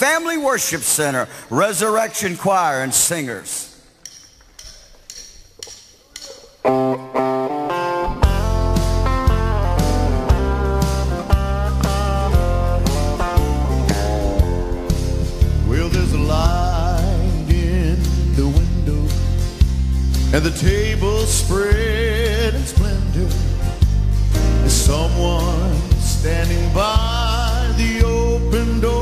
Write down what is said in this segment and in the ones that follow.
Family Worship Center, Resurrection Choir, and singers. and the table spread in splendor. Is someone standing by the open door.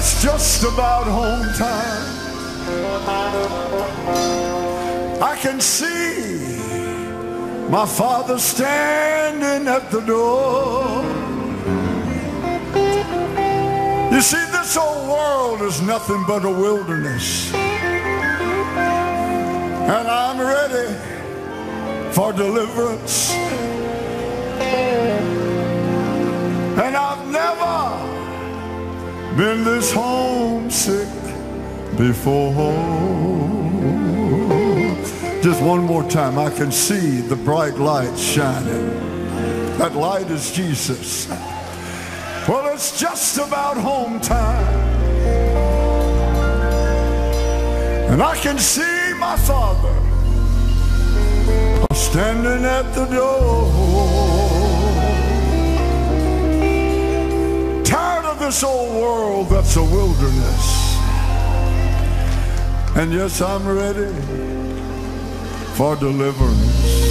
It's just about home time. I can see my father standing at the door. You see, this old world is nothing but a wilderness. And I'm ready for deliverance. And never been this homesick before. Just one more time, I can see the bright light shining. That light is Jesus. Well, it's just about home time. And I can see my father standing at the door. That's a wilderness. And yes, I'm ready for deliverance.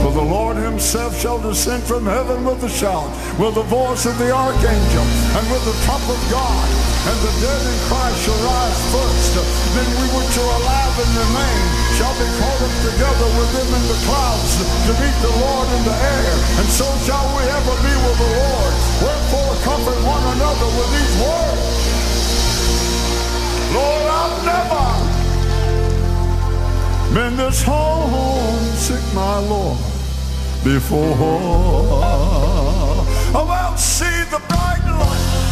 For the Lord himself shall descend from heaven with a shout, with the voice of the archangel, and with the trump of God. And the dead in Christ shall rise first. Then we which are alive and remain shall be caught up together with them in the clouds to meet the Lord in the air. And so shall we ever be with the Lord. Wherefore comfort one another with these words. Lord, I've never been this homesick, my Lord, before. Oh, well, see the bright light.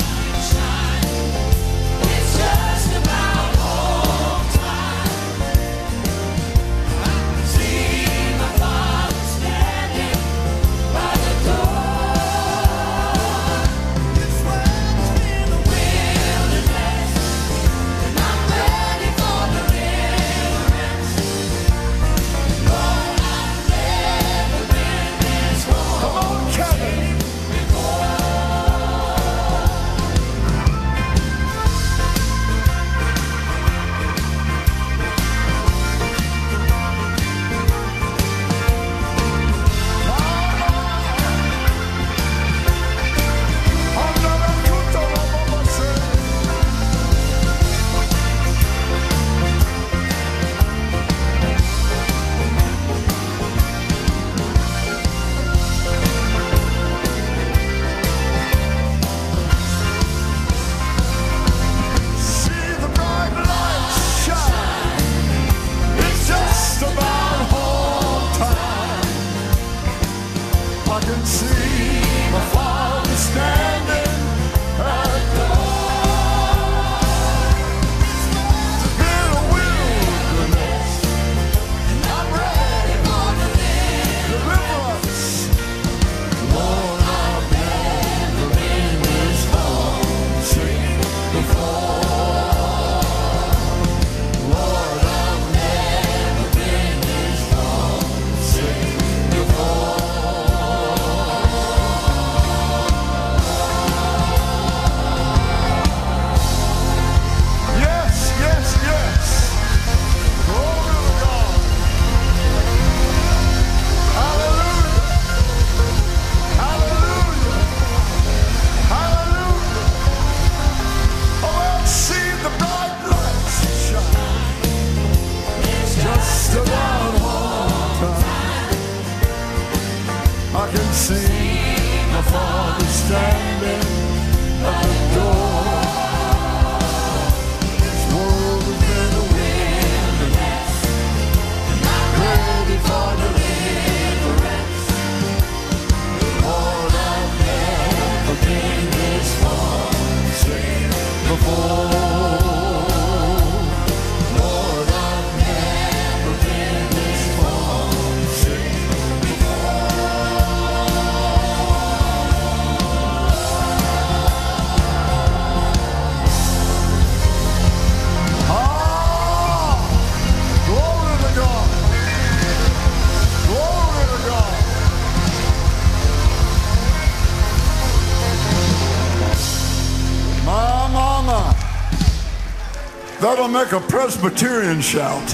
That'll make a Presbyterian shout.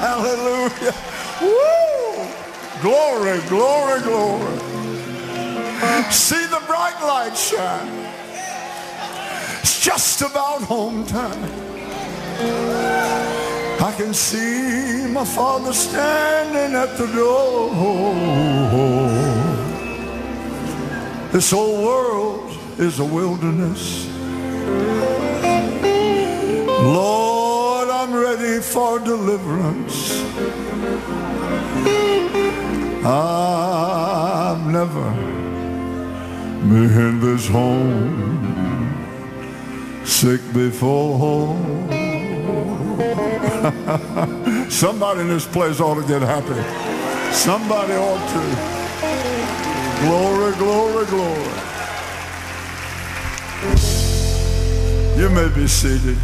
Hallelujah. Woo! Glory, glory, glory. See the bright light shine. It's just about home time. I can see my father standing at the door. This whole world is a wilderness. Lord, I'm ready for deliverance. I've never been in this home sick before. Somebody in this place ought to get happy. Somebody ought to. Glory, glory, glory. You may be seated.